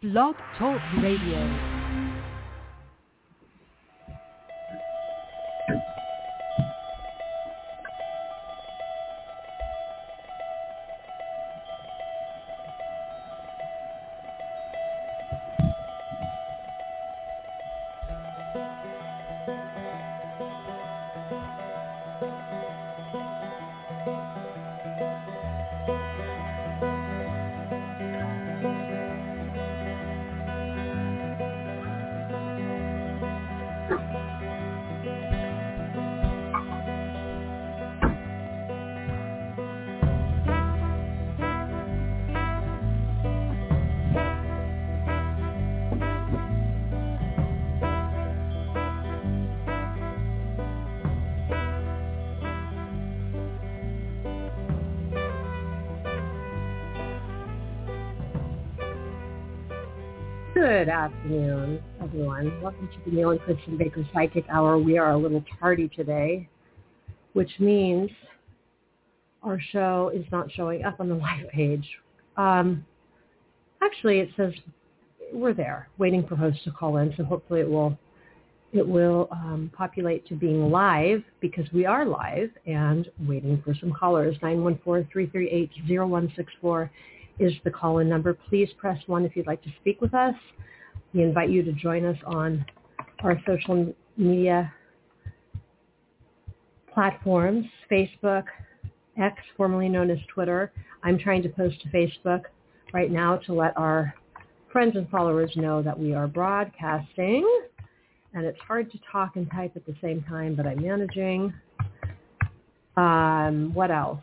Blog Talk Radio. Good afternoon, everyone. Welcome to the Neil and Kristin Baker Psychic Hour. We are a little tardy today, which means our show is not showing up on the live page. Um, actually, it says we're there, waiting for hosts to call in. So hopefully, it will it will um, populate to being live because we are live and waiting for some callers. 914-338-0164 is the call-in number. Please press 1 if you'd like to speak with us. We invite you to join us on our social media platforms, Facebook, X, formerly known as Twitter. I'm trying to post to Facebook right now to let our friends and followers know that we are broadcasting. And it's hard to talk and type at the same time, but I'm managing. Um, what else?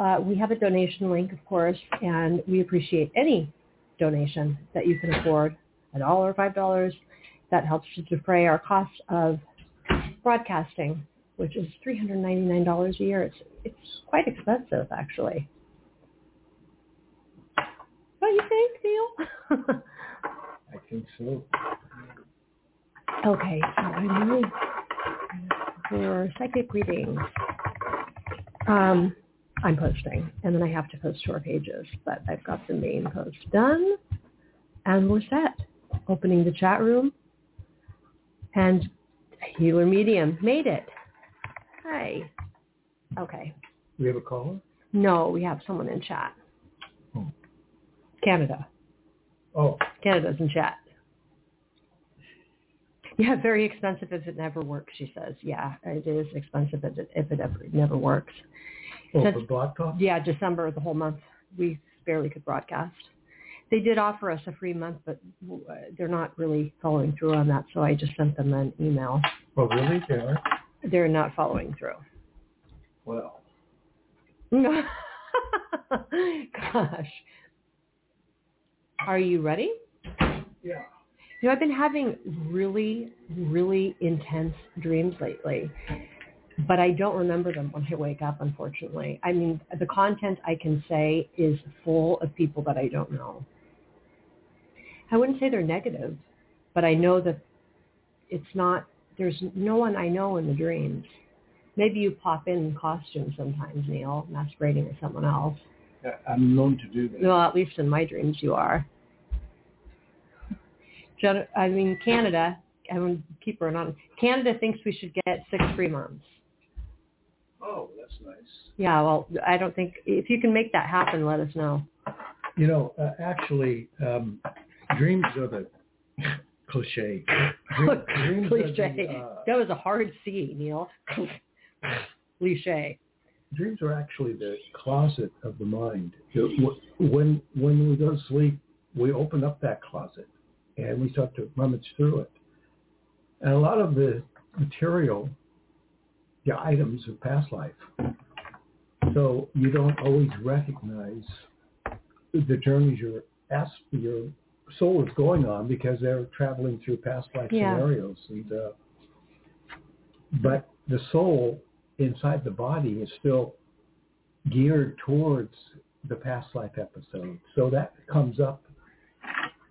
Uh, we have a donation link, of course, and we appreciate any donation that you can afford, a dollar, five dollars. That helps to defray our costs of broadcasting, which is $399 a year. It's, it's quite expensive, actually. What do you think, Neil? I think so. okay, so I move for psychic readings. Um, I'm posting, and then I have to post to our pages, but I've got the main post done, and we're set. Opening the chat room, and Healer Medium made it. Hi. Okay. We have a caller? No, we have someone in chat. Oh. Canada. Oh, Canada's in chat. Yeah, very expensive if it never works, she says. Yeah, it is expensive if it, if it ever never works. Oh That's- for Talk? Yeah, December, the whole month, we barely could broadcast. They did offer us a free month, but they're not really following through on that, so I just sent them an email. Oh, really? They are? They're not following through. Well, Gosh. Are you ready? yeah. You know, I've been having really, really intense dreams lately, but I don't remember them when I wake up, unfortunately. I mean, the content I can say is full of people that I don't know. I wouldn't say they're negative, but I know that it's not, there's no one I know in the dreams. Maybe you pop in costume sometimes, Neil, masquerading as someone else. I'm known to do that. Well, at least in my dreams you are. I mean, Canada, I mean, keep her on. Canada thinks we should get six free months. Oh, that's nice. Yeah, well, I don't think, if you can make that happen, let us know. You know, uh, actually, um, dreams are the cliche. Dream- dreams are Cliche. the, uh, That was a hard C, Neil. Cliche. dreams are actually the closet of the mind. When when we go to sleep, we open up that closet and we start to rummage through it. And a lot of the material, the items of past life. So you don't always recognize the journeys your your soul is going on because they're traveling through past life Yeah. scenarios. And uh, but the soul inside the body is still geared towards the past life episode. So that comes up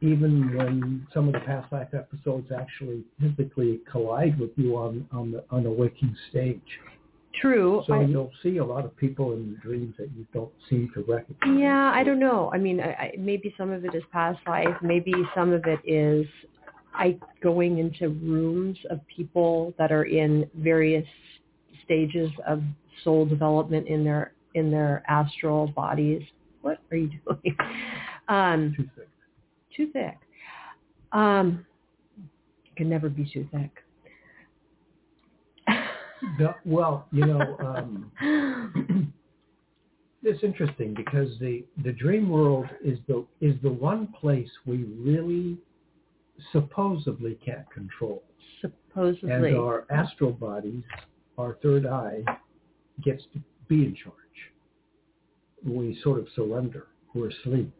even when some of the past life episodes actually physically collide with you on on the on a waking stage. True. So I- you'll see a lot of people in your dreams that you don't seem to recognize. Yeah, I don't know. I mean, I, I, maybe some of it is past life. Maybe some of it is I going into rooms of people that are in various stages of soul development in their in their astral bodies. What are you doing? Um, thick. Too thick. Um, can never be too thick. The- well, you know, um, it's interesting because the the dream world is the is the one place we really supposedly can't control, Supposedly. and our astral bodies, our third eye, gets to be in charge. We sort of surrender. We're asleep,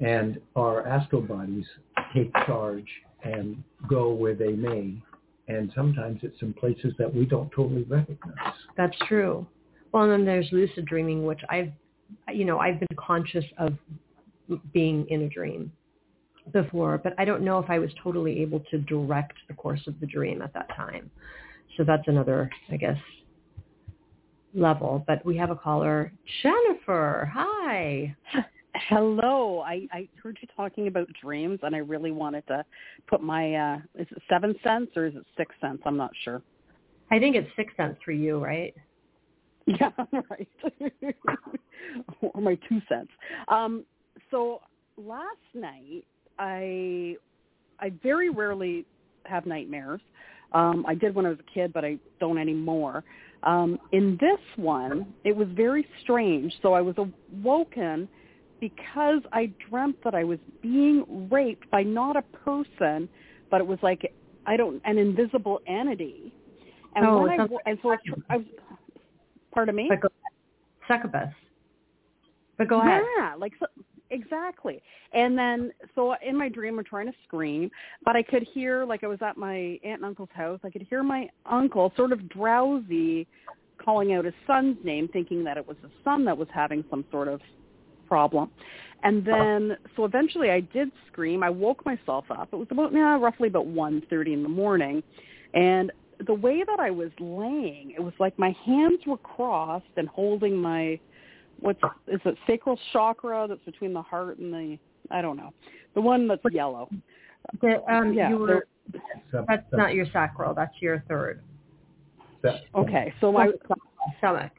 and our astral bodies take charge and go where they may. And sometimes it's in places that we don't totally recognize. That's true. Well, and then there's lucid dreaming, which I've, you know, I've been conscious of being in a dream before, but I don't know if I was totally able to direct the course of the dream at that time. So that's another, I guess, level. But we have a caller, Jennifer. Hi. Hello. I, I heard you talking about dreams, and I really wanted to put my uh, is it seven cents or is it six cents? I'm not sure. I think it's six cents for you, right? Yeah, right. or my two cents. Um, so last night, I I very rarely have nightmares. Um, I did when I was a kid, but I don't anymore. Um, in this one, it was very strange. So I was awoken because I dreamt that I was being raped by not a person, but it was like I don't an invisible entity. And Oh, when I and so I was, tr- I was pardon me. But Succubus. But go ahead. Yeah, like so, exactly. And then so in my dream I'm trying to scream, but I could hear like I was at my aunt and uncle's house. I could hear my uncle sort of drowsy calling out his son's name thinking that it was his son that was having some sort of problem. And then so eventually I did scream. I woke myself up. It was about yeah, roughly about one thirty in the morning. And the way that I was laying, it was like my hands were crossed and holding my what's is it sacral chakra that's between the heart and the I don't know the one that's yellow. The, um, Yeah, you were, Sub- that's sub- not your sacral. That's your third. sub- Okay, so my Stomach.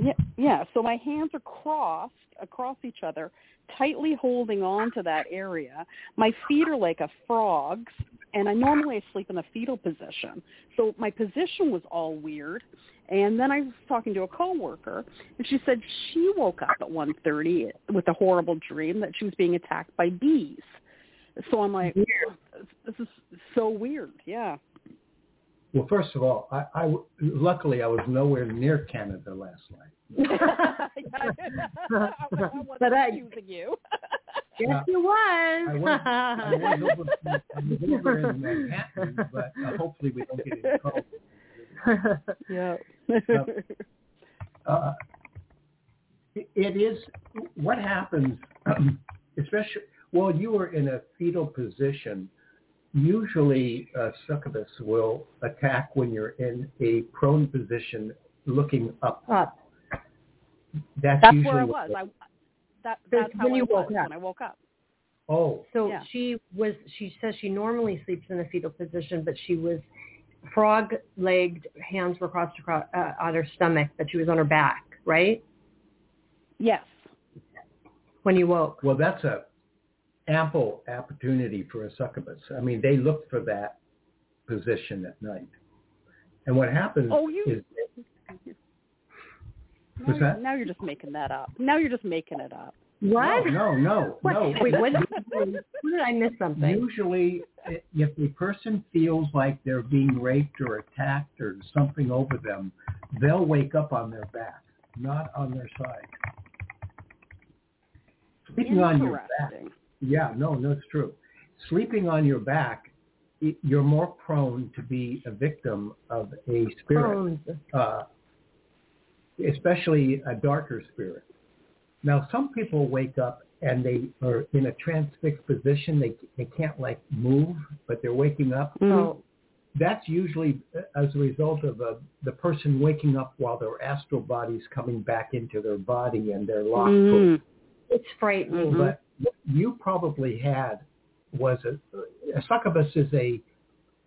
Yeah yeah so my hands are crossed across each other, tightly holding on to that area. My feet are like a frog's, and I normally I sleep in the fetal position, so my position was all weird. And then I was talking to a coworker, and she said she woke up at one thirty with a horrible dream that she was being attacked by bees. So I'm like, this is so weird. Yeah. Well, first of all, I luckily I was nowhere near Canada last night. I wasn't But I- accusing you. Yes, you was. I was, I was over, I was over in Manhattan, but uh, hopefully we don't get in trouble. yeah. Uh, it, it is what happens, especially while you are in a fetal position. Usually, uh, succubus will attack when you're in a prone position, looking up. Up. That's, That's usually where I was. I that That's that's how when I you was woke up. when I woke up. Oh, So Yeah. she was. She says she normally sleeps in the fetal position, but she was frog-legged. Hands were crossed across uh, on her stomach, but she was on her back. Right Yes. when you woke. well, that's a ample opportunity for a succubus. I mean, they look for that position at night. And what happens Oh, you- is Now What's you're, that? now you're just making that up. Now you're just making it up. What? no, no, no, What? no. Wait, what? Did, did I miss something? Usually, if a person feels like they're being raped or attacked or something over them, they'll wake up on their back, not on their side. Sleeping on your back. Interesting. Yeah, no, no, it's true. Sleeping on your back, i- you're more prone to be a victim of a spirit, uh, especially a darker spirit. Now, some people wake up and they are in a transfixed position. They they can't like move, but they're waking up. Oh, that's usually as a result of a, the person waking up while their astral body's coming back into their body and they're locked. Mm. It's frightening. But what you probably had was a, a succubus is a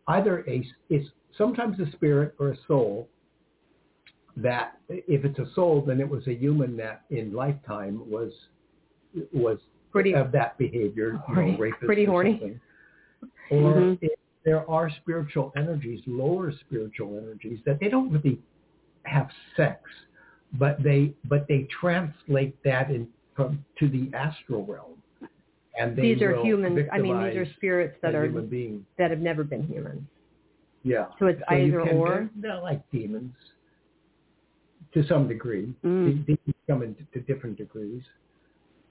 either a it's sometimes a spirit or a soul that if it's a soul then it was a human that in lifetime was was Pretty of that behavior, you know, Pretty or horny. Or Mhm. if there are spiritual energies, lower spiritual energies that they don't really have sex, but they but they translate that in from to the astral realm. And they these are humans. I mean, these are spirits that are human being. that have never been human. Yeah. So it's So either can- or. They're, they're like demons to some degree. Mm. They, they come in to different degrees.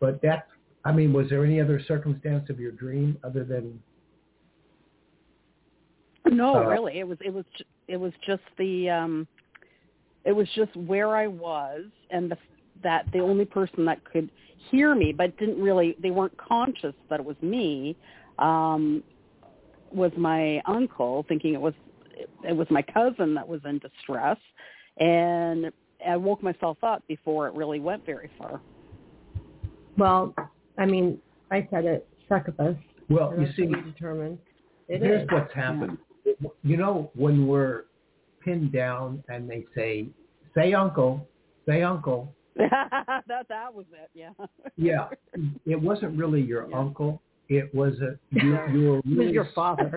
But that, I mean, was there any other circumstance of your dream other than No, Uh, really, it was it was ju- it was just the um, it was just where I was, and the that the only person that could hear me, but didn't really they weren't conscious that it was me, um, was my uncle, thinking it was it was my cousin that was in distress, and I woke myself up before it really went very far. Well, I mean, I said it, succubus. Well, you see, what we determined. It here's is. what's happened. You know, when we're pinned down and they say, "Say uncle, say uncle," that that was it, yeah. yeah, it wasn't really your Yeah. uncle. It was a you, you were It was really your father.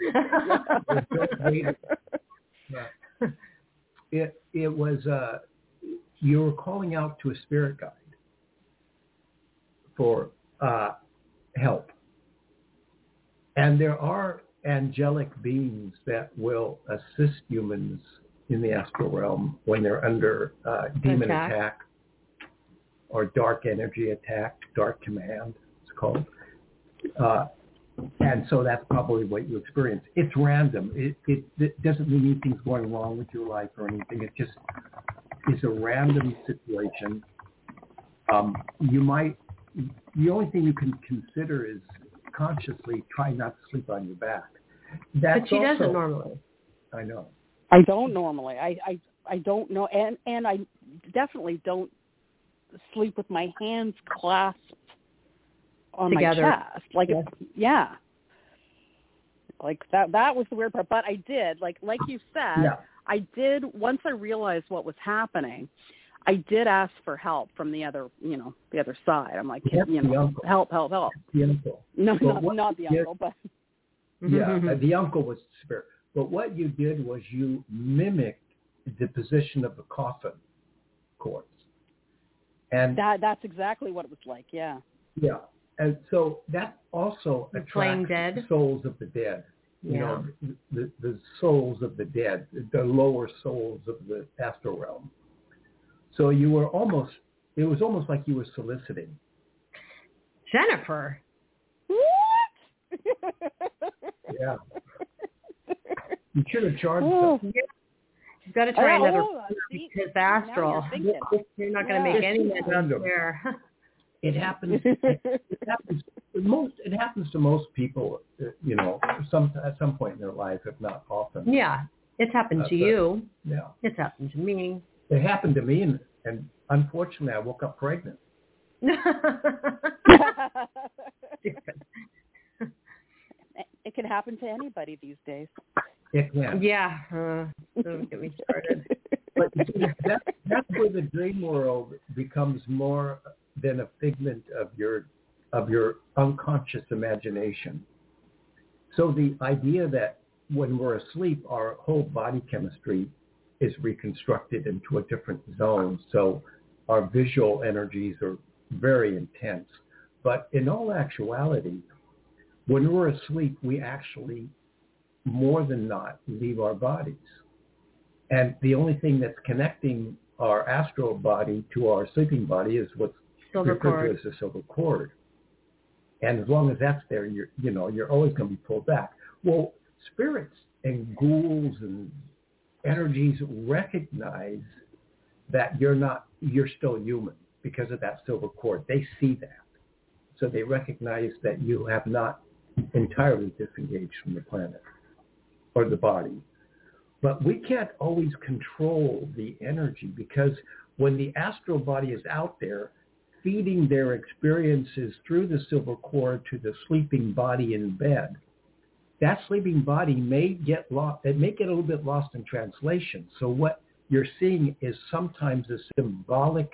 Yeah. it it was uh you were calling out to a spirit guide for uh help and there are angelic beings that will assist humans in the astral realm when they're under uh, demon Attack. attack or dark energy attack dark command it's called uh, and so that's probably what you experience. It's random. It, it, it doesn't mean anything's going wrong with your life or anything. It just is a random situation. Um, you might, the only thing you can consider is consciously try not to sleep on your back. That's but she also, doesn't normally. I know. I don't normally. I, I I don't know, and and I definitely don't sleep with my hands clasped on Together. my chest. Like Yes. yeah, like that. That was the weird part. But I did, like like you said, Yeah. I did. Once I realized what was happening, I did ask for help from the other, you know, the other side. I'm like, That's you know, help, help, help. The uncle. No, Well, not, what not the uncle, but Yeah, Mhm. uh, the uncle was the spirit. But what you did was you mimicked the position of the coffin corpse. And that that's exactly what it was like. Yeah. Yeah, and so that also The attracts dead? souls of the dead. You Yeah. know, the, the souls of the dead, the lower souls of the astral realm. So you were almost, it was almost like you were soliciting. Jennifer. What? Yeah. You should have charged Oh. them. You've got to try Oh, another oh, see, his astral. you're. You're not going to Yeah. make any Just men random. up there. It happens. It happens. Most. It happens to most people. uh, You know, some at some point in their life, if not often. yeah, it's happened That's to it. you. Yeah. It's happened to me. It happened to me, and, and unfortunately, I woke up pregnant. Stupid. it can happen to anybody these days. It can. Yeah. Uh, don't get me started. But see, that, that's where the dream world becomes more than a figment of your of your unconscious imagination. So the idea that when we're asleep, our whole body chemistry is reconstructed into a different zone. So our visual energies are very intense. But in all actuality, when we're asleep, we actually more than not leave our bodies. And the only thing that's connecting our astral body to our sleeping body is what's Silver referred cord. to as the silver cord. And as long as that's there, you're you know you're always going to be pulled back. Well, spirits and ghouls and energies recognize that you're not you're still human because of that silver cord. They see that, so they recognize that you have not entirely disengaged from the planet. or the body. But we can't always control the energy because when the astral body is out there, feeding their experiences through the silver cord to the sleeping body in bed, that sleeping body may get lost. It may get a little bit lost in translation. So what you're seeing is sometimes a symbolic,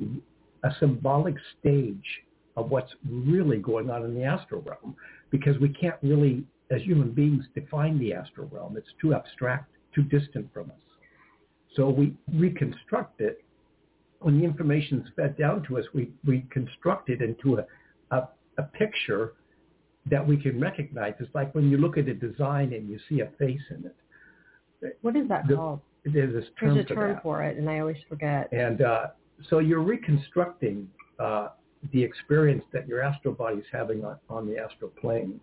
a symbolic stage of what's really going on in the astral realm, because we can't really, as human beings, define the astral realm. It's too abstract, too distant from us. So we reconstruct it when the information is fed down to us, we, we construct it into a, a, a picture that we can recognize. It's like when you look at a design and you see a face in it. What is that The- called? There's this term There's a for term that. for it, and I always forget. And uh, so you're reconstructing uh, the experience that your astral body is having on, on the astral plane.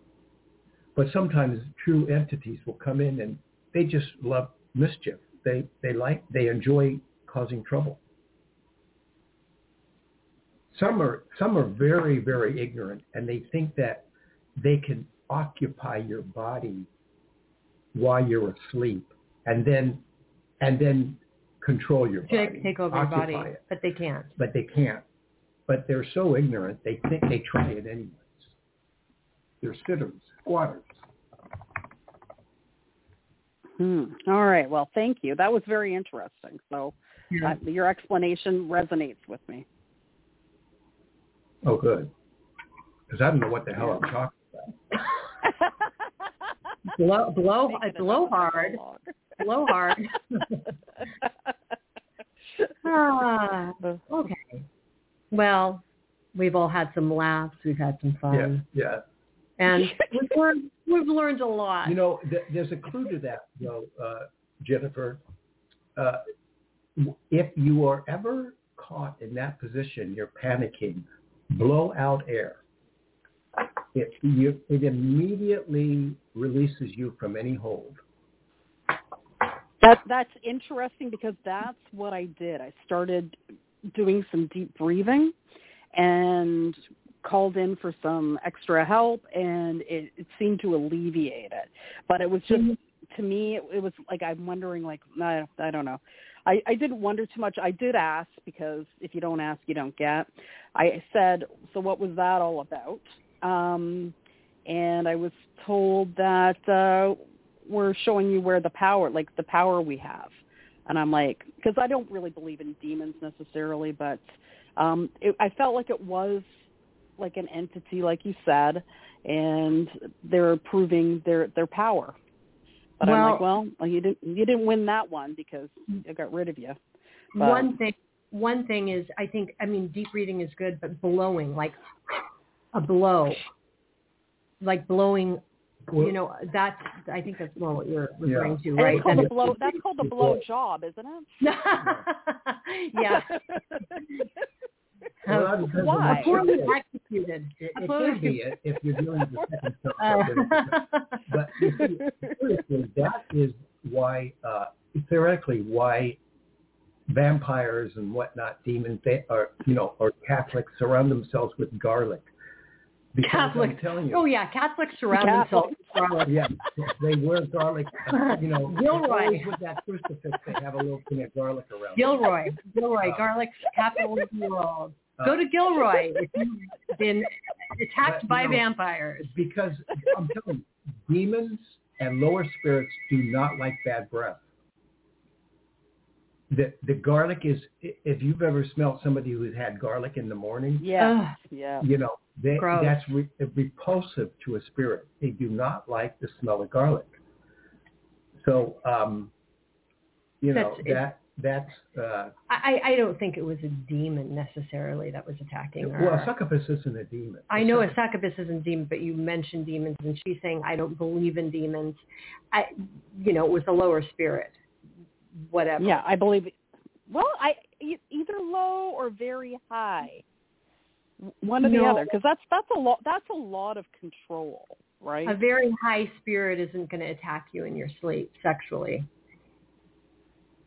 But sometimes true entities will come in and they just love mischief. They they like they enjoy causing trouble. Some are some are very very ignorant and they think that they can occupy your body while you're asleep and then and then control your body. Take, take over your body, it but they can't. but they can't. But they're so ignorant, they think they try it anyways. They're sitters, squatters. Hmm. All right. Well, thank you. That was very interesting. So uh, your explanation resonates with me. Oh, good. Because I don't know what the hell I'm talking about. blow, blow, Making it blow hard, blow hard. Ah, okay. Well, we've all had some laughs. We've had some fun, yeah. and we've learned we've learned a lot. You know, th- there's a clue to that, though, uh, Jennifer. Uh, if you are ever caught in that position, you're panicking, blow out air. It, you, it immediately releases you from any hold. That that's interesting because that's what I did. I started doing some deep breathing and called in for some extra help and it, it seemed to alleviate it. But it was just to me it, it was like I'm wondering like I, I don't know. I, I didn't wonder too much. I did ask because if you don't ask you don't get. I said, So what was that all about? Um and I was told that uh we're showing you where the power, like the power we have. And I'm like, because I don't really believe in demons necessarily, but um, it, I felt like it was like an entity, like you said, and they're proving their their power. But I'm like, well, you didn't you didn't win that one because I got rid of you. But- one thing, one thing is, I think, I mean, deep breathing is good, but blowing, like a blow, like blowing, Well- you know, that's, I think that's more what you're referring to, right? it's called blow. That's called the blow job, isn't it? yeah. Well, that depends on what Why? Poorly executed. It, it can be if- if you're dealing with the second self. Uh, But you see, that is why, uh, theoretically, why vampires and whatnot, demons, they are, you know, or Catholics surround themselves with garlic. Because I'm telling you, oh yeah, Catholics surround Catholics. themselves yeah, they wear garlic. uh, You know, Gilroy. with that crucifix, they have a little thing of garlic around. Gilroy, Gilroy, garlic capital of the world. Uh, Go to Gilroy if you've been attacked But, by know, vampires. Because I'm telling you, demons and lower spirits do not like bad breath. The the garlic is if you've ever smelled somebody who's had garlic in the morning, Yeah. Ugh. Yeah. you know they, that's re, repulsive to a spirit. They do not like the smell of garlic. So um, you know That's- that that's uh, I, I don't think it was a demon necessarily that was attacking her. well, a succubus isn't a demon. I know a succubus isn't a demon, but you mentioned demons, and she's saying I don't believe in demons. I, you know, it was a lower spirit, whatever. Yeah, I believe. It. Well, I either low or very high, one or the other, because that's that's a lot. That's a lot of control, right? A very high spirit isn't going to attack you in your sleep sexually.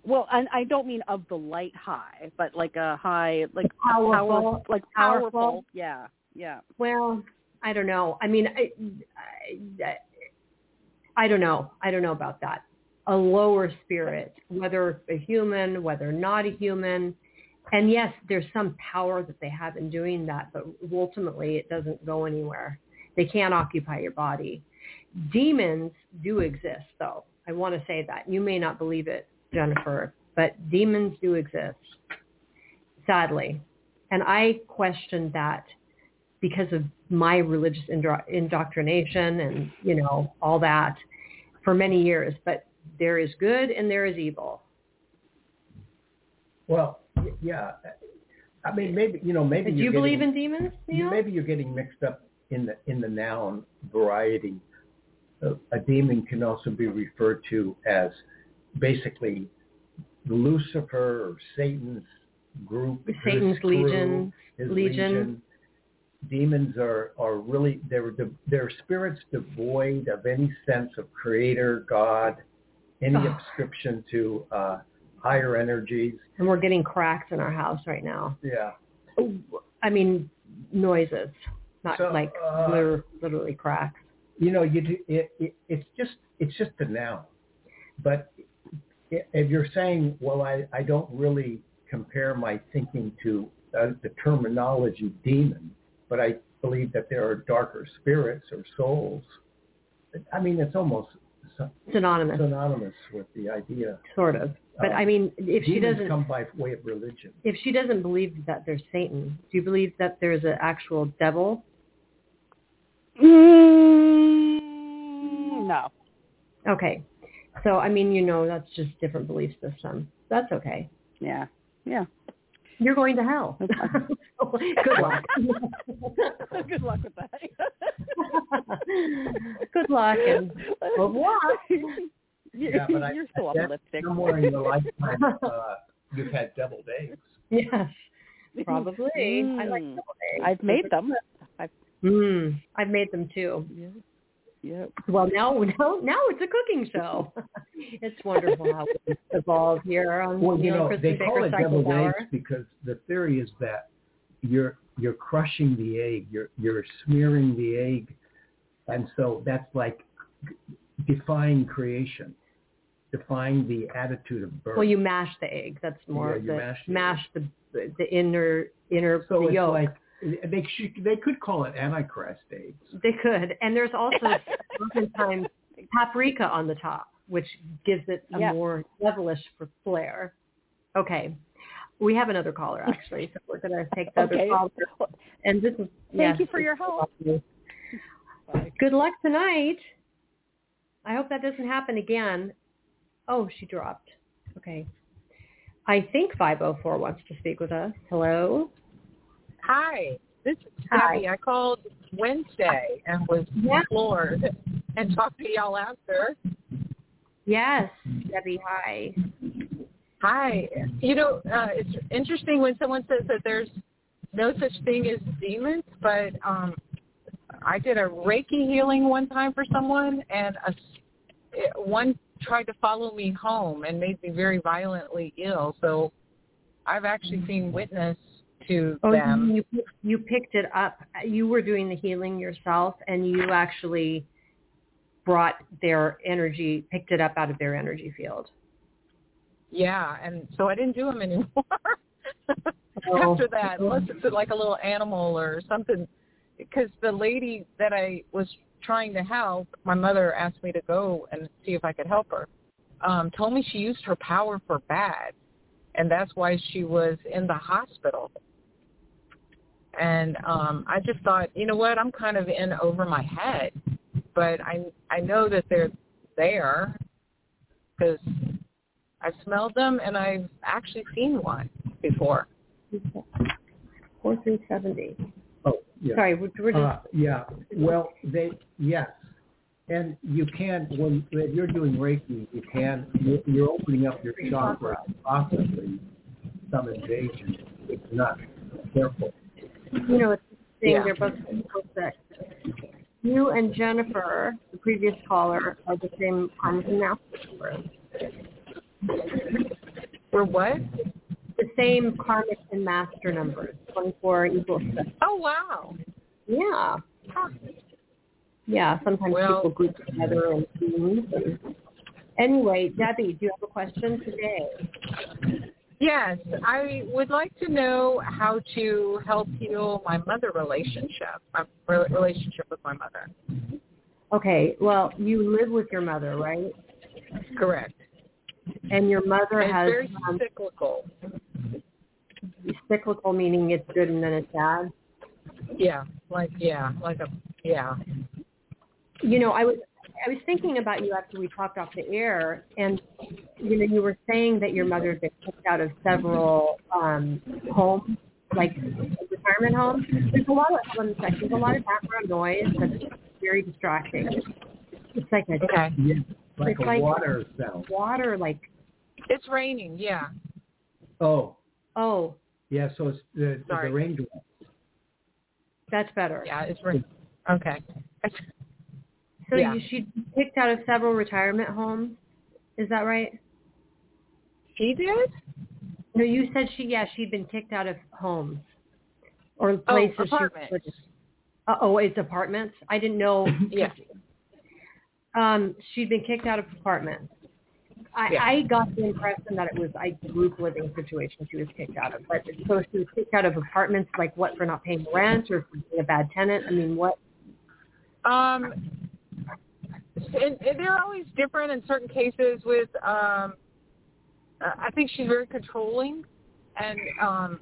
well, and I don't mean of the light high, but like a high, like Powerful. power, like Powerful. powerful. Yeah, yeah. Well, I don't know. I mean, I, I, I don't know. I don't know about that. A lower spirit, whether a human, whether not a human. And yes, there's some power that they have in doing that, but ultimately it doesn't go anywhere. They can't occupy your body. Demons do exist, though. I want to say that. You may not believe it, Jennifer, but demons do exist, sadly. And I questioned that because of my religious indro- indoctrination and, you know, all that for many years. But there is good and there is evil. Well, yeah. I mean, maybe you know, maybe Do you getting, believe in demons? Neil? maybe you're getting mixed up in the in the noun variety. A, a demon can also be referred to as basically Lucifer or Satan's group, Satan's crew, legion. his legion. Demons are are really they're they're spirits devoid of any sense of creator, God, any Oh. subscription to uh, higher energies. And we're getting cracks in our house right now. Yeah. I mean, noises, not So, like uh, liter- literally cracks. you know, you do, it, it, it's just it's just a noun. But if you're saying, well, I, I don't really compare my thinking to uh, the terminology demon, but I believe that there are darker spirits or souls. I mean, it's almost Synonymous, synonymous with the idea. sort of. But Uh, I mean, if she doesn't, come by way of religion. if she doesn't believe that there's Satan, do you believe that there's an actual devil? Mm, no. Okay. So I mean, you know, that's just different belief system. That's okay. Yeah. Yeah. You're going to hell. Okay. Good luck. Good luck with that. Good luck and au revoir. Yeah, but I- you're still I on the bet lipstick. Somewhere in your lifetime, uh, you've had deviled eggs. Yes, probably. I like Mm. deviled eggs. I've made them. I've Mm, I've made them too. yeah. Yep. Well, now, now, now it's a cooking show. it's wonderful how we evolve here on Well, you Neil know, Kristin they call Baker it Psychic deviled eggs because the theory is that you're you're crushing the egg, you're you're smearing the egg, and so that's like defying creation, defying the attitude of birth. Well, you mash the egg. That's more Yeah, of the mash the mash the the inner inner so the it's yolk. like they should, they could call it antichrist eggs. They could, and there's also oftentimes paprika on the top, which gives it a Yeah. more devilish for flair. Okay, we have another caller actually, so we're gonna take the Okay. other caller. And this is Thank yes, you for your help. Good luck tonight. I hope that doesn't happen again. Oh, she dropped. Okay. I think 504 wants to speak with us. Hello. Hi, this is Hi. Debbie. I called Wednesday and was Yeah. floored and talked to y'all after. Yes, Debbie. Hi. Hi. You know, uh, it's interesting when someone says that there's no such thing as demons, but um, I did a Reiki healing one time for someone, and a, one tried to follow me home and made me very violently ill. So I've actually seen witness to Oh, them. you you picked it up. You were doing the healing yourself, and you actually brought their energy, picked it up out of their energy field. Yeah, and so I didn't do them anymore Oh. after that, unless it's like a little animal or something. Because the lady that I was trying to help, my mother asked me to go and see if I could help her. Um, told me she used her power for bad, and that's why she was in the hospital. And um, I just thought, you know what? I'm kind of in over my head, but I I know that they're there because I've smelled them and I've actually seen one before. Four three seventy. Oh, yeah. Sorry, we're, we're just Uh, yeah. Well, they yes, and you can when, when you're doing Reiki, you can you- you're opening up your chakra, possibly some invasion. It's not careful. You know, it's interesting. Yeah. They're both so sick. You and Jennifer, the previous caller, are the same Carmen Master number. For what? The same karmic and master numbers, 24 equals 6. Oh wow. Yeah. Yeah, sometimes Well- people group together in teams. And... Anyway, Debbie, do you have a question today? Yes, I would like to know how to help heal my mother relationship, my re- relationship with my mother. Okay, well, you live with your mother, right? Correct. And your mother And it's has very um, cyclical. cyclical, meaning it's good and then it's bad. Yeah, like yeah, like a yeah. You know, I was I was thinking about you after we talked off the air, and you know, you were saying that your mother had been kicked out of several um, homes, like retirement homes. There's a lot of hold on a sec, there's a lot of background noise that's very distracting. It's like a Okay. Yeah, like It's a like- water sound. water, like It's raining. Yeah. Oh, oh, yeah. So it's the Sorry. the raindrops. that's better. Yeah, it's raining. Okay. So Yeah. you, she kicked out of several retirement homes. Is that right? She did? No, you said she. Yeah, she'd been kicked out of homes or Oh, places. she apartments. Uh, oh, it's apartments. I didn't know. Yeah. Um, she'd been kicked out of apartments. I, Yeah. I got the impression that it was a group living situation she was kicked out of. But so she was kicked out of apartments, like what for not paying rent or for being a bad tenant. I mean, what? Um, and, and they're always different in certain cases. With um, uh, I think she's very controlling, and um,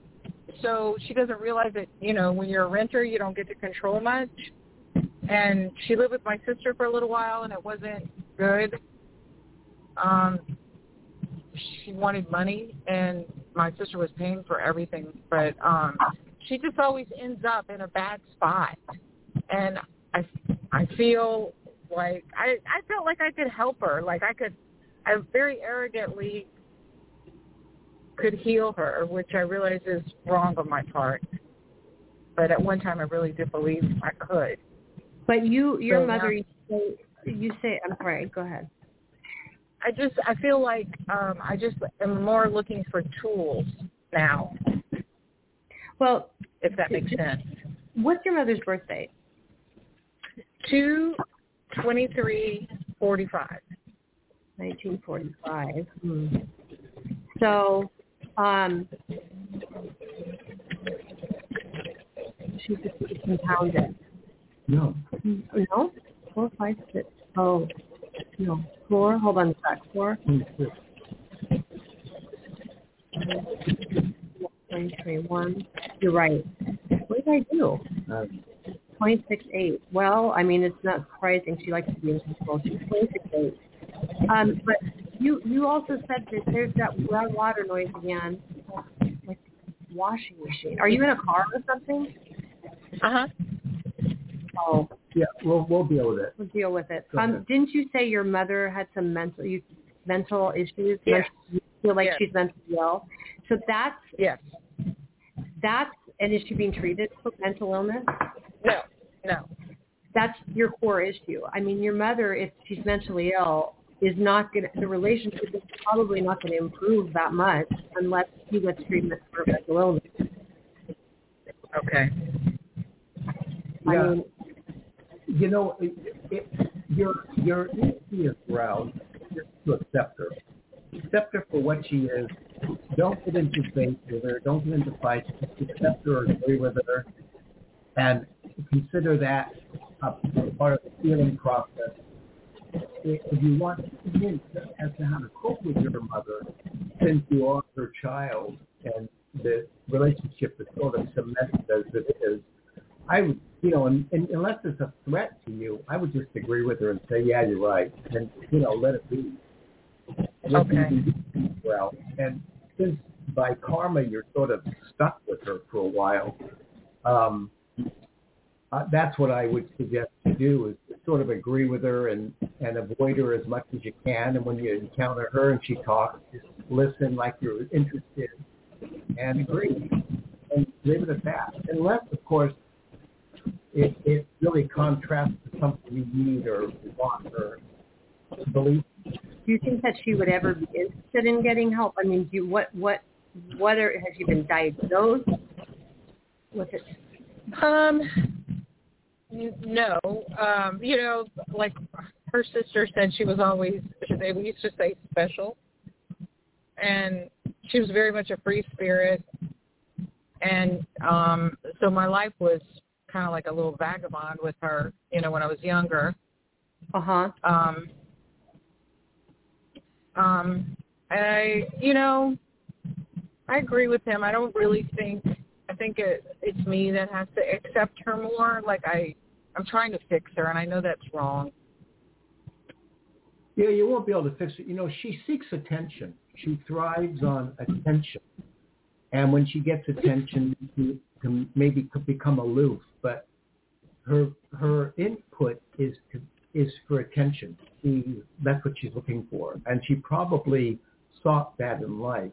so she doesn't realize that you know when you're a renter, you don't get to control much. And she lived with my sister for a little while, and it wasn't good. Um, she wanted money, and my sister was paying for everything, but um, she just always ends up in a bad spot. And I I feel like I I felt like I could help her. Like I could I very arrogantly could heal her, which I realize is wrong on my part. But at one time I really did believe I could. But you, your So mother, now- you say, you say. I'm sorry. Go ahead. I just I feel like um I just am more looking for tools now, Well, if that makes sense. what's your mother's birthday? Two twenty three forty five. 1945. Hmm. So, um, she's just compounded. No. No? Four, five, six. Oh, no. Four? Hold on a sec. Four, twenty-three, one. You're right. What did I do? Uh, 26, 8. Well, I mean, it's not surprising. She likes to be in control. She's 26, 8. Um, but you you also said that there's that loud water noise again, like washing machine. Are you in a car or something? Uh huh. Oh, yeah, we'll we'll deal with it. we'll deal with it. Go Um, ahead. didn't you say your mother had some mental you, mental issues? Yes. You feel like Yes. she's mentally ill. So that's Yes. that's and is she being treated for mental illness? No. No. That's your core issue. I mean, your mother, if she's mentally ill, is not going to, the relationship is probably not going to improve that much unless she gets treatment for mental illness. Okay. I Yeah. mean, You know, it, it, your your easy is round just to accept her. Accept her for what she is. Don't get into debate with her. Don't get into fights. Just accept her or agree with her, and consider that part of the healing process. If if you want hints as to how to cope with your mother, since you are her child and the relationship is sort of cemented as it is, I would, you know, and, and unless it's a threat to you, I would just agree with her and say, yeah, you're right, and you know, let it be. Let Okay. be Well, and since by karma you're sort of stuck with her for a while, um, uh, that's what I would suggest to do is sort of agree with her and and avoid her as much as you can. And when you encounter her and she talks, just listen like you're interested and agree and leave it at that. Unless, of course, it, it really contrasts to something you need or want or believe. do you think that she would ever be interested in getting help? I mean, do you, what, what, what are, has she been diagnosed with it? Um, N- No, um, you know, like her sister said, she was always. They we used to say special, and she was very much a free spirit, and um, so my life was kind of like a little vagabond with her. You know, when I was younger. Uh huh. Um, um, I, you know, I agree with him. I don't really think. I think it, it's me that has to accept her more. Like I, I'm trying to fix her, and I know that's wrong. Yeah, you won't be able to fix it. You know, she seeks attention. She thrives on attention. And when she gets attention, she can maybe become aloof. But her her input is to, is for attention. She that's what she's looking for, and she probably sought that in life.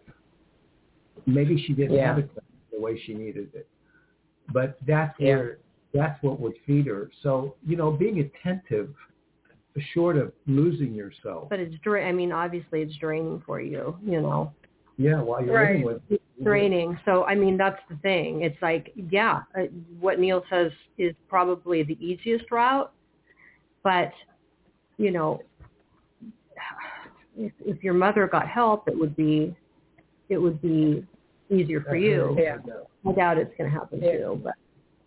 Maybe she didn't Yeah. have it the way she needed it, but that's Yeah. where that's what would feed her. So you know, being attentive, short of losing yourself. But it's dra- I mean, obviously it's draining for you. You know, Yeah, while you're living Right. with draining. So I mean, that's the thing. It's like, yeah, uh, what Neil says is probably the easiest route, but you know, if, if your mother got help, it would be, it would be easier for you. Yeah. I doubt it's going to happen Yeah. too, but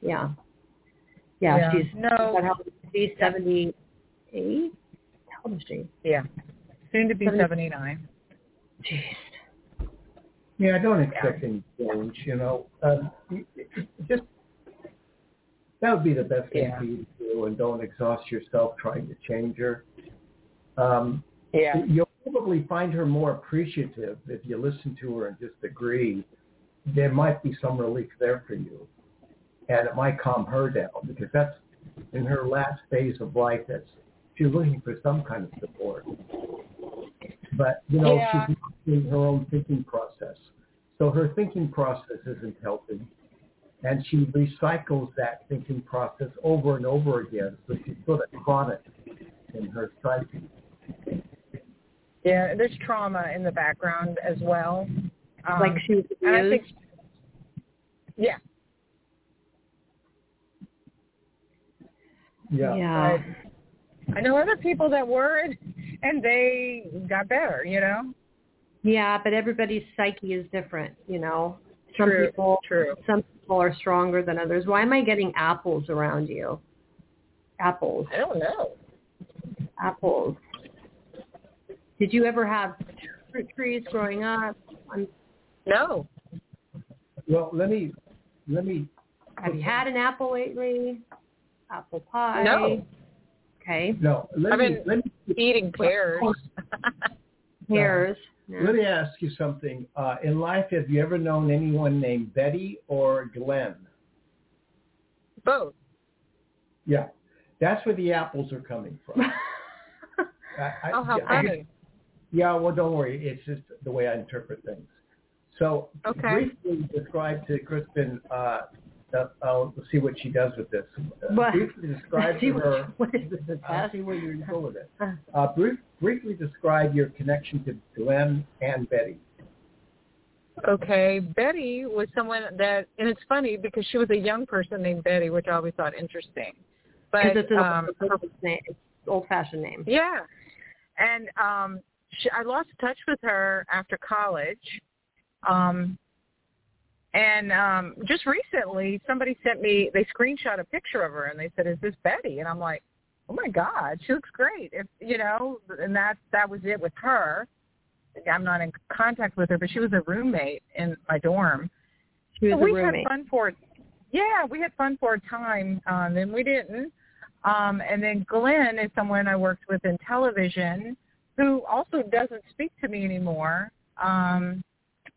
yeah, yeah, Yeah. she's No. got help. She's seventy eight. How old is she? Yeah. Soon to be 79. Jeez. Yeah, I don't expect any change. You know, um, you- you- just that would be the best thing Yeah. for you to do, and don't exhaust yourself trying to change her. Um, Yeah. You'll probably find her more appreciative if you listen to her and just agree. There might be some relief there for you, and it might calm her down because that's in her last phase of life. That's she's looking for some kind of support. But you know, Yeah. she's in her own thinking process, so her thinking process isn't healthy, and she recycles that thinking process over and over again. So she's sort of chronic in her psyche. Yeah. There's trauma in the background as well. Um, like she was and I think, yeah. Yeah. yeah. I know other people that were, and, and they got better. You know. Yeah, but everybody's psyche is different, you know. Some True, people true. some people are stronger than others. Why am I getting apples around you? Apples. I don't know. Apples. Did you ever have fruit trees growing up? I'm, No. Well, let me let me have you had an apple lately? Apple pie? No. Okay. no let I've me been- let me Eating pears. Pears. Yeah. let me ask you something. Uh, in life, have you ever known anyone named Betty or Glenn? Both. Yeah, that's where the apples are coming from. I, I, Oh, how yeah, funny. Yeah, well, don't worry. It's just the way I interpret things. So Okay. briefly describe to Kristin. Uh, uh, I'll see what she does with this. Uh, What? briefly describe to her. what is this, a I'll see where you go with it. Uh, brief, briefly describe your connection to Glenn and Betty. Okay, Betty was someone that, and it's funny because she was a young person named Betty, which I always thought interesting. But Because it's an um, old-fashioned name. yeah, and um, she, I lost touch with her after college, um, and um, just recently somebody sent me. They screenshot a picture of her and they said, "Is this Betty?" And I'm like, "Oh my God, she looks great." If you know, and that that was it with her. I'm not in contact with her, but she was a roommate in my dorm. She was So a we roommate. had fun for yeah, we had fun for a time, um, then we didn't. Um, and then Glenn is someone I worked with in television who also doesn't speak to me anymore. Um,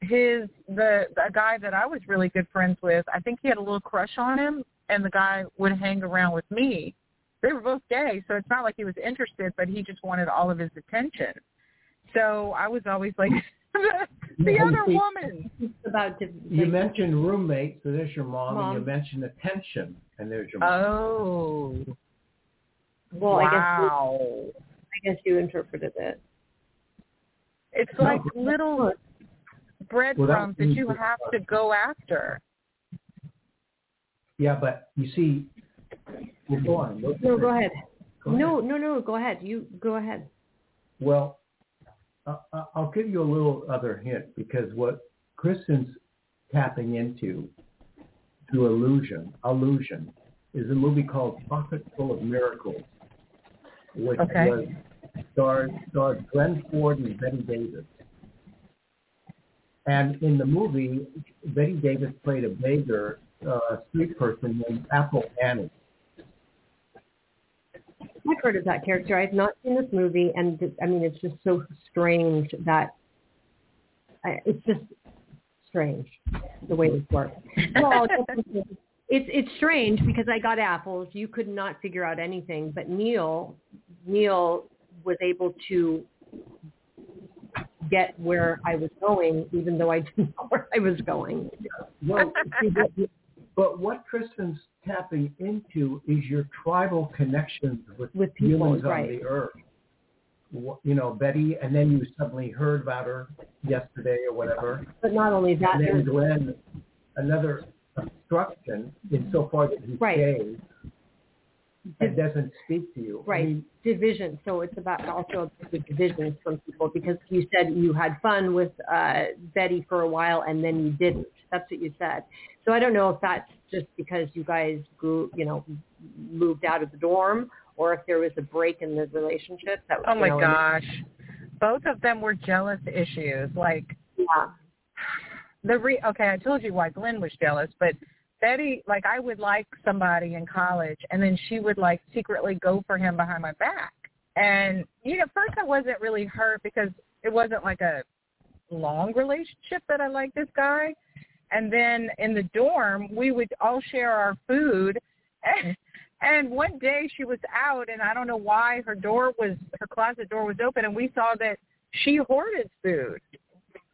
his the the guy that I was really good friends with, I think he had a little crush on him, and the guy would hang around with me. They were both gay, so it's not like he was interested, but he just wanted all of his attention. So I was always like the, the other see- woman. About to, You mentioned roommate, so there's your mom, and you Mom. mentioned attention, and there's your mom. Oh. well, I guess wow. I guess you interpreted it. It's No. like little breadcrumbs that means you have to go after. Yeah, but you see, Well, go on. What- No, go ahead. Go ahead. No, no, no. Go ahead. You go ahead. Well, I- I- I'll give you a little other hint because what Kristin's tapping into through illusion, illusion, is a movie called Pocket Full of Miracles, which Okay. was stars starred Glenn Ford and Bette Davis. And in the movie, Bette Davis played a beggar, uh, street person named Apple Annie. I've heard of that character. I've not seen this movie, and I mean, it's just so strange that I, it's just strange the way this works. Well, it's it's strange because I got apples. You could not figure out anything, but Neil Neil was able to get where I was going, even though I didn't know where I was going. Well, see, but, but what Kristin's tapping into is your tribal connections with, With people, humans on the earth. You know, Betty, and then you suddenly heard about her yesterday or whatever. But not only that, and then Glenn, another obstruction insofar that he's Right. gay and doesn't speak to you. I Right. mean, division. So it's about also the divisions from people because you said you had fun with uh, Betty for a while and then you didn't. That's what you said. So I don't know if that's just because you guys grew, you know, moved out of the dorm or if there was a break in the relationship. That was, Oh you my know, gosh. Both of them were jealous issues. Like Yeah. the re okay, I told you why Glenn was jealous, but Betty like I would like somebody in college and then she would like secretly go for him behind my back. And you know, first I wasn't really hurt because it wasn't like a long relationship that I liked this guy. And then in the dorm we would all share our food and one day she was out and I don't know why her door was her closet door was open and we saw that she hoarded food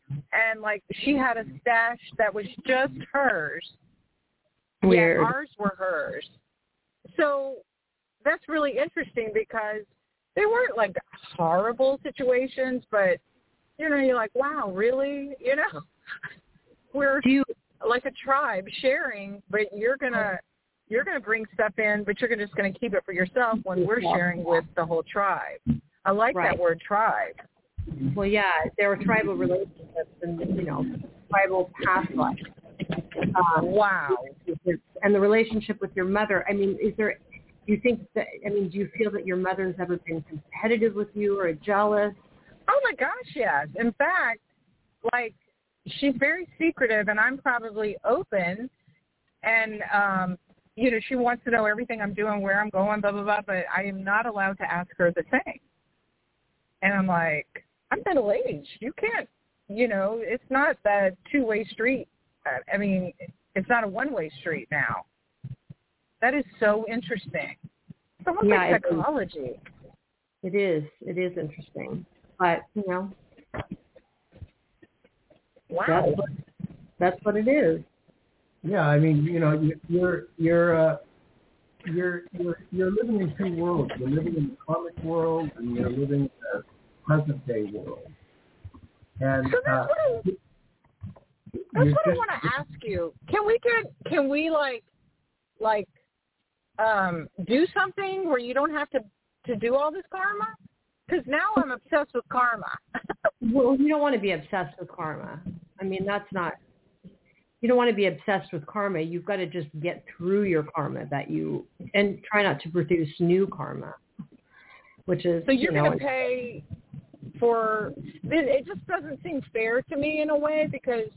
and like she had a stash that was just hers. Weird. Yeah, ours were hers. So that's really interesting because they weren't like horrible situations, but you know, you're like, wow, really? You know, we're Do you like a tribe sharing, but you're gonna you're gonna bring stuff in, but you're just gonna keep it for yourself when we're sharing with the whole tribe. I like Right. that word tribe. well, yeah, there were tribal relationships and you know, tribal past life. Um, Wow. and the relationship with your mother. I mean, is there? Do you think that? I mean, do you feel that your mother's ever been competitive with you or jealous? Oh my gosh, yes. In fact, like she's very secretive and I'm probably open and um you know, she wants to know everything I'm doing, where I'm going, blah blah blah, but I am not allowed to ask her the same. And I'm like, I'm middle aged. You can't you know, it's not that two way street. I- I mean, it's not a one way street now. That is so interesting. It's almost Yeah, like it is. psychology. It is. It is interesting, but you know, Wow. that's what, that's what it is. Yeah, I mean, you know, you- you're you're uh, you're you're you're living in two worlds. You're living in the karmic world, and you're living in the present day world. And So that's uh, what I That's what I want to ask you. Can we get? Can we like, like, um, do something where you don't have to to do all this karma? Because now I'm obsessed with karma. Well, you don't want to be obsessed with karma. I mean, that's not. You don't want to be obsessed with karma. You've got to just get through your karma that you and try not to produce new karma, which is so you're you know, going to pay for. It, it just doesn't seem fair to me in a way because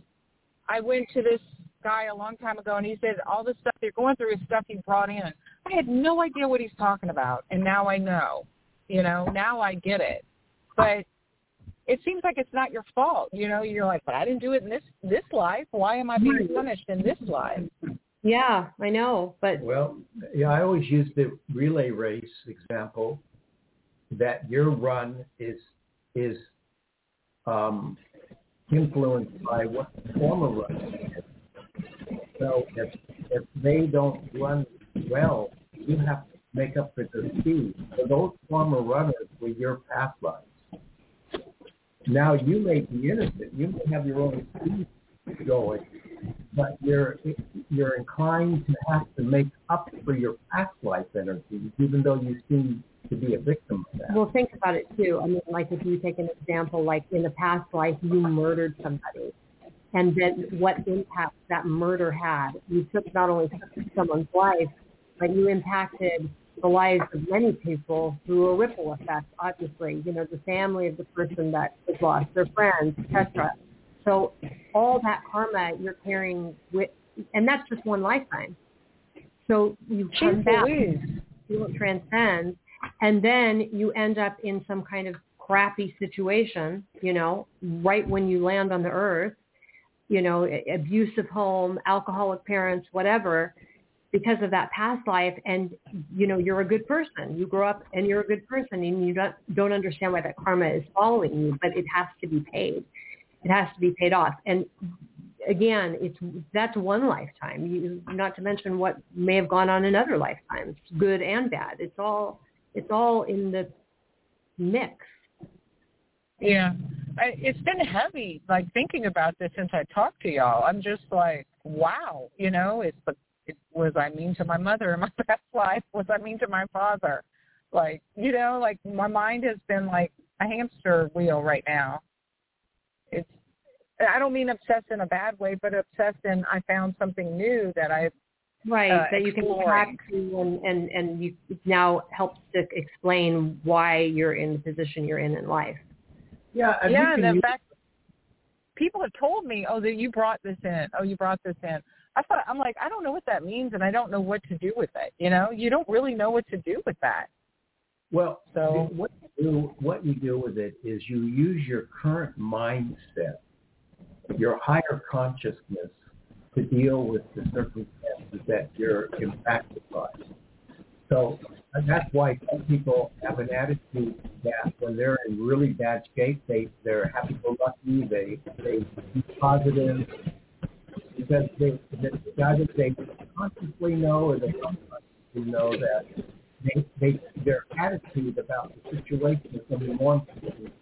I went to this guy a long time ago and he said all the stuff you're going through is stuff you brought in. I had no idea what he's talking about, and now I know. You know, now I get it. But it seems like it's not your fault. You know, you're like, but I didn't do it in this this life. Why am I being punished in this life? Yeah, I know, but Well, yeah, I always use the relay race example that your run is is um, influenced by what the former run is. So if if they don't run well, you have to make up for their speed. So those former runners were your path lines. Now you may be innocent. You may have your own speed going, but you're you're inclined to have to make up for your past life energies, even though you seem to be a victim of that. Well, think about it too. I mean, like if you take an example, like in a past life you murdered somebody, and then what impact that murder had. You took not only someone's life, but you impacted the lives of many people through a ripple effect. Obviously, you know, the family of the person that was lost, their friends, etc. So all that karma you're carrying with, and that's just one lifetime. So you come Jeez back, Louise. you transcend, and then you end up in some kind of crappy situation, you know, right when you land on the earth, you know, abusive home, alcoholic parents, whatever, because of that past life. And you know you're a good person. You grow up and you're a good person and you don't don't understand why that karma is following you but it has to be paid. It has to be paid off. And again it's that's one lifetime. You not to mention what may have gone on in other lifetimes good and bad. It's all it's all in the mix Yeah, I, it's been heavy, like thinking about this since I talked to y'all. I'm just like, wow, you know, it's the it, was I mean to my mother in my past life? Was I mean to my father? Like, you know, like my mind has been like a hamster wheel right now. It's I don't mean obsessed in a bad way, but obsessed in I found something new that I right uh, that you can come back to and and and you now helps to explain why you're in the position you're in in life Yeah, and yeah, we and can in use- fact, people have told me, "Oh, that you brought this in. Oh, you brought this in." I thought I'm like, I don't know what that means, and I don't know what to do with it. You know, you don't really know what to do with that. Well, So- what you do, what you do with it is you use your current mindset, your higher consciousness, to deal with the circumstances that you're impacted by. So that's why some people have an attitude that when they're in really bad shape, they they're happy-go-lucky, they they be positive because they either they consciously know or they unconsciously know that they, they their attitude about the situation is going to be more important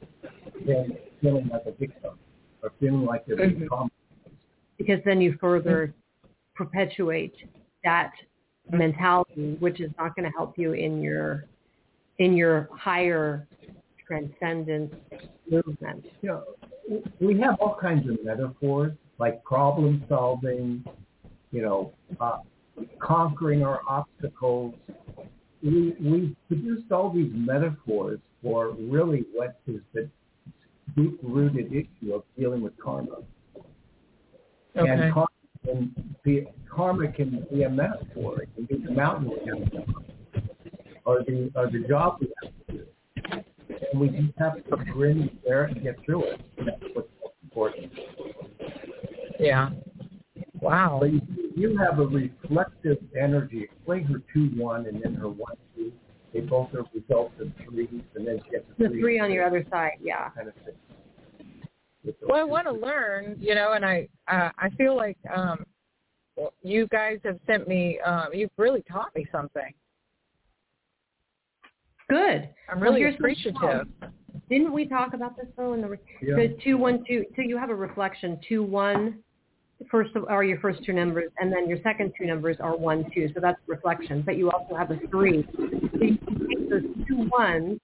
than feeling like a victim or feeling like they're being Mhm. Because then you further perpetuate that mentality, which is not going to help you in your in your higher transcendence movement. We have all kinds of metaphors like problem solving, you know, uh, conquering our obstacles. We we produced all these metaphors for really what is the deep-rooted issue of dealing with karma. Okay. And karma can be, karma can be a metaphor. It can be the mountain we have to climb, or the or the job we have to do. And we just have to grin and bear it and get through it. That's what's important. Yeah. Wow. But you, you have a reflective energy. Explain her two one and then her one two. They both are results of threes, and then she has a The three on your other side, yeah. kind of thing. With those Well, I want to learn, you know, and I uh, I feel like um, you guys have sent me. Um, you've really taught me something. Good. I'm really here's some appreciative. Didn't we talk about this though in the Yeah. the two one two? So you have a reflection two one. First of, are your first two numbers, and then your second two numbers are one two. So that's reflection. But you also have a three. So you can take those two ones,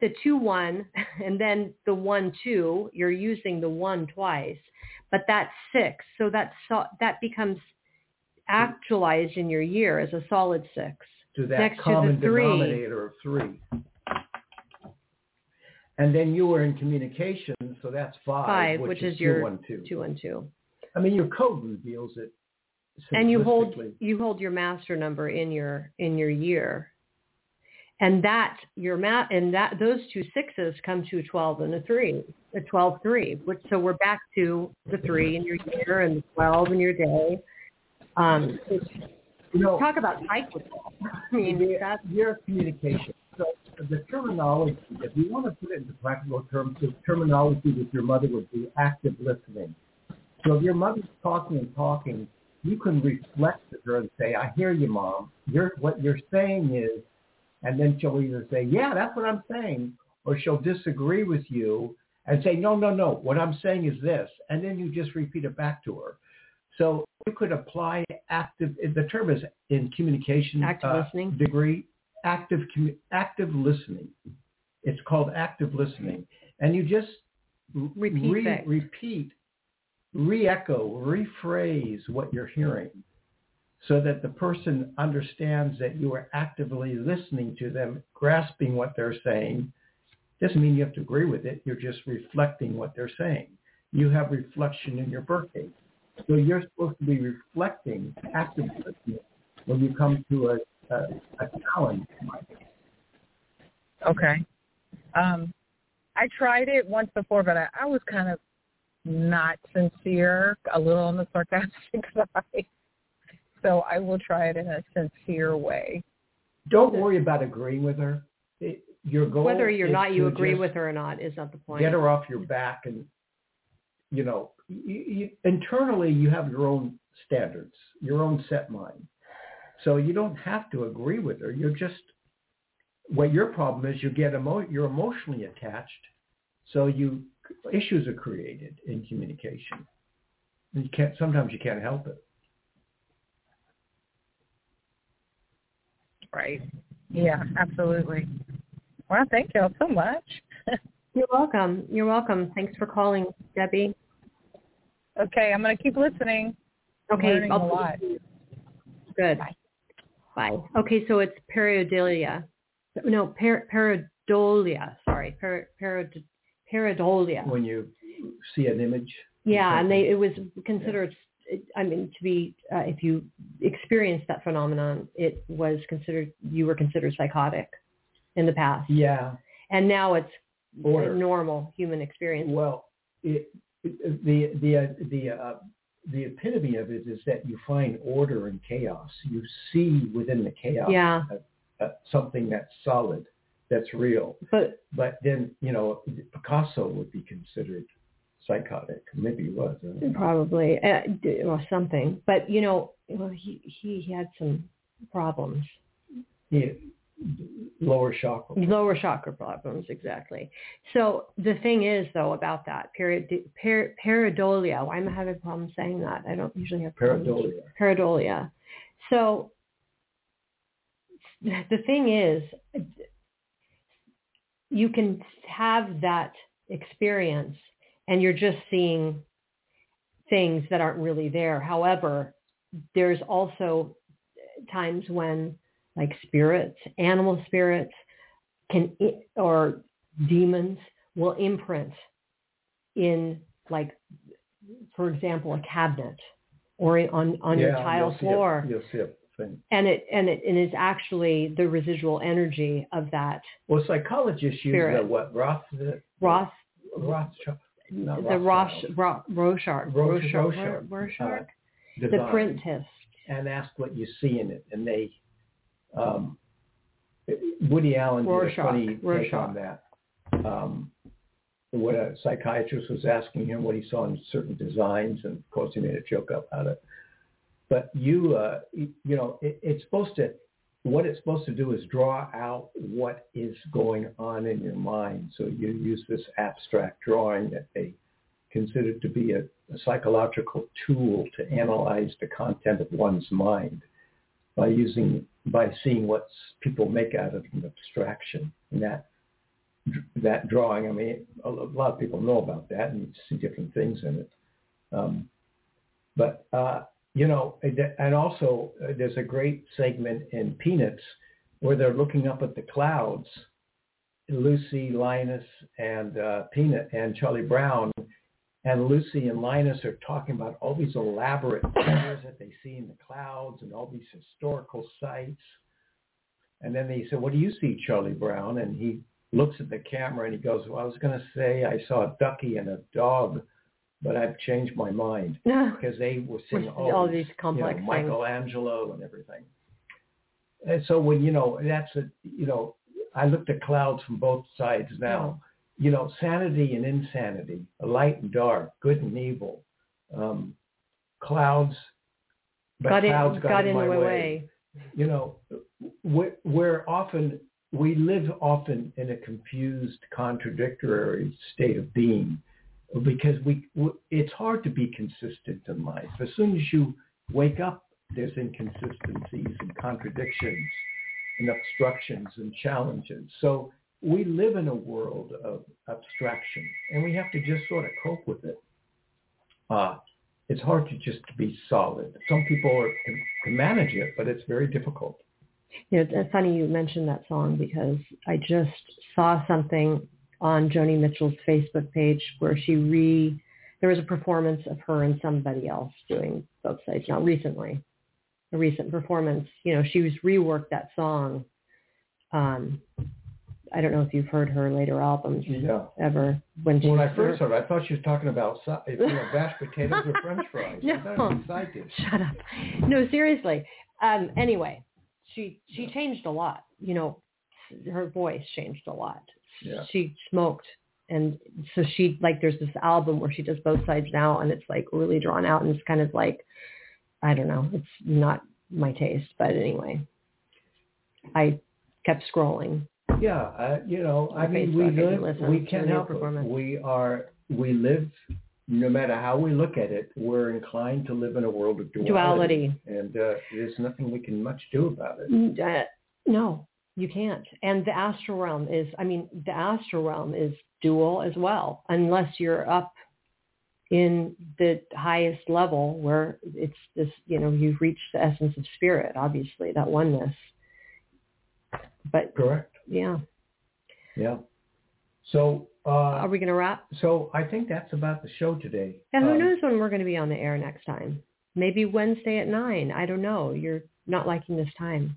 the two one, and then the one two. You're using the one twice, but that's six. So that's so, that becomes actualized in your year as a solid six. to that next to the common three. denominator of three. And then you were in communication, so that's five, Five, which, which is, is your two, one, two. Two one two. I mean, your code reveals it. and you hold you hold your master number in your in your year and that your mat and that those two sixes come to a 12 and a 3 a 12 3 which so we're back to the 3 in your year and the 12 in your day um it's, You know, talk about cyclical i mean that's your communication. So the terminology, if you want to put it into practical terms, the terminology with your mother would be active listening. So if your mother's talking and talking, you can reflect to her and say, I hear you, Mom. You're, what you're saying is, and then she'll either say, yeah, that's what I'm saying, or she'll disagree with you and say, no, no, no, what I'm saying is this. And then you just repeat it back to her. So you could apply active. The term is in communication Active uh, listening? degree. Active active listening. It's called active listening, and you just Repeat re- repeat, re-echo, rephrase what you're hearing, so that the person understands that you are actively listening to them, grasping what they're saying. Doesn't mean you have to agree with it. You're just reflecting what they're saying. You have reflection in your birthday. So you're supposed to be reflecting actively when you come to a, a, a challenge. Okay. Um, I tried it once before, but I, I was kind of not sincere, a little on the sarcastic side. So I will try it in a sincere way. Don't worry about agreeing with her. It, your goal Whether you're is not, you agree with her or not is not the point. Get her off your back, and you know, you, you, internally you have your own standards, your own set mind. So you don't have to agree with her. You're just what your problem is. You get emo- you're emotionally attached, so you issues are created in communication. You can't. Sometimes you can't help it. Right. Yeah, absolutely. Well, thank you all so much. You're welcome. You're welcome. Thanks for calling, Debbie. okay, I'm going to keep listening. I'm Okay, I'll- a lot. Good. Bye. Bye. Okay, so it's pareidolia. No, per, pareidolia. Sorry, per, perid, pareidolia. When you see an image. Yeah, and they it was considered. I mean, to be uh, if you experienced that phenomenon, it was considered you were considered psychotic in the past, Yeah. and now it's a normal human experience. Well, it, it, the the uh, the uh, the epitome of it is that you find order in chaos. You see within the chaos Yeah. uh, something that's solid, that's real. But But then you know Picasso would be considered psychotic. Maybe he was. I don't know. probably uh, or something. But you know, well, he he had some problems. He, lower chakra. Lower chakra problems, exactly. So the thing is, though, about that period, per, pareidolia. Why am I having problems saying that? I don't usually have problems. Pareidolia. Pareidolia. So the thing is, you can have that experience, and you're just seeing things that aren't really there. However, there's also times when like spirits, animal spirits can or demons will imprint in like for example a cabinet or on on your Yeah, tile you'll see floor. A, you'll see a thing. and it and it and is actually the residual energy of that Well, psychologists use the what Roth Roth. Rothschild not the Rosh. Ro, Rorschach Rosh- Rorschach Rorschach. Rorschach the print test and ask what you see in it. And they, um, Woody Allen did a funny take on that. Um, what a psychiatrist was asking him what he saw in certain designs, and of course he made a joke about it. But you, uh, you you know, it, it's supposed to. What it's supposed to do is draw out what is going on in your mind. So you use this abstract drawing that they consider to be a, a psychological tool to analyze the content of one's mind by using by seeing what people make out of an abstraction and that that drawing. I mean, a lot of people know about that and you see different things in it. Um, but uh, you know, and also uh, there's a great segment in Peanuts where they're looking up at the clouds. Lucy, Linus, and uh, Peanut and Charlie Brown and Lucy and Linus are talking about all these elaborate things that they see in the clouds and all these historical sites. And then they said, what do you see, Charlie Brown? And he looks at the camera and he goes, well, I was going to say I saw a ducky and a dog, but I've changed my mind because they were seeing all, all these, complex you know, things. Michelangelo and everything. And so when, you know, that's a, you know, I looked at clouds from both sides now you know, sanity and insanity, light and dark, good and evil, um, clouds, but got in, clouds got, got in, my the way. way. You know, we're, we're often, we live often in a confused, contradictory state of being. Because we, it's hard to be consistent in life. As soon as you wake up, there's inconsistencies and contradictions and obstructions and challenges. So we live in a world of abstraction, and we have to just sort of cope with it. Uh, it's hard to just be solid. Some people are, can, can manage it, but it's very difficult. You know, it's funny you mentioned that song because I just saw something on Joni Mitchell's Facebook page where she re there was a performance of her and somebody else doing both sides. Not recently, a recent performance. You know, she was reworked that song. Um, I don't know if you've heard her later albums Yeah. ever. When she When I first heard it, I thought she was talking about you know, mashed potatoes or French fries. I thought it was a side dish. Shut up. No, seriously. Um, anyway, she she changed a lot. You know, her voice changed a lot. Yeah. She smoked, and so she like there's this album where she does both sides now, and it's like really drawn out, and it's kind of like I don't know. It's not my taste, but anyway, I kept scrolling. Yeah, I, you know, I mean, we live, we can't help it. We are, we live, no matter how we look at it, we're inclined to live in a world of duality. Duality. And uh, there's nothing we can much do about it. Uh, no, you can't. And the astral realm is, I mean, the astral realm is dual as well, unless you're up in the highest level where it's this, you know, you've reached the essence of spirit, obviously, that oneness. But Correct. yeah, Yeah. So, are uh, we going to wrap? so I think that's about the show today. And who Um, knows when we're going to be on the air next time? Maybe Wednesday at nine. I don't know. You're not liking this time.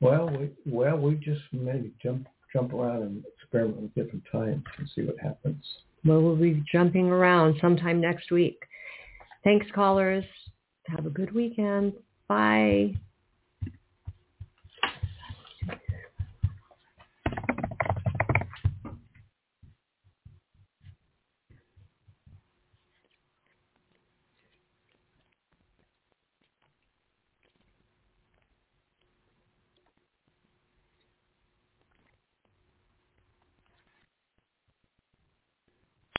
Well, we, well, we just maybe jump, jump around and experiment with different times and see what happens. Well, we'll be jumping around sometime next week. Thanks, callers. Have a good weekend. Bye.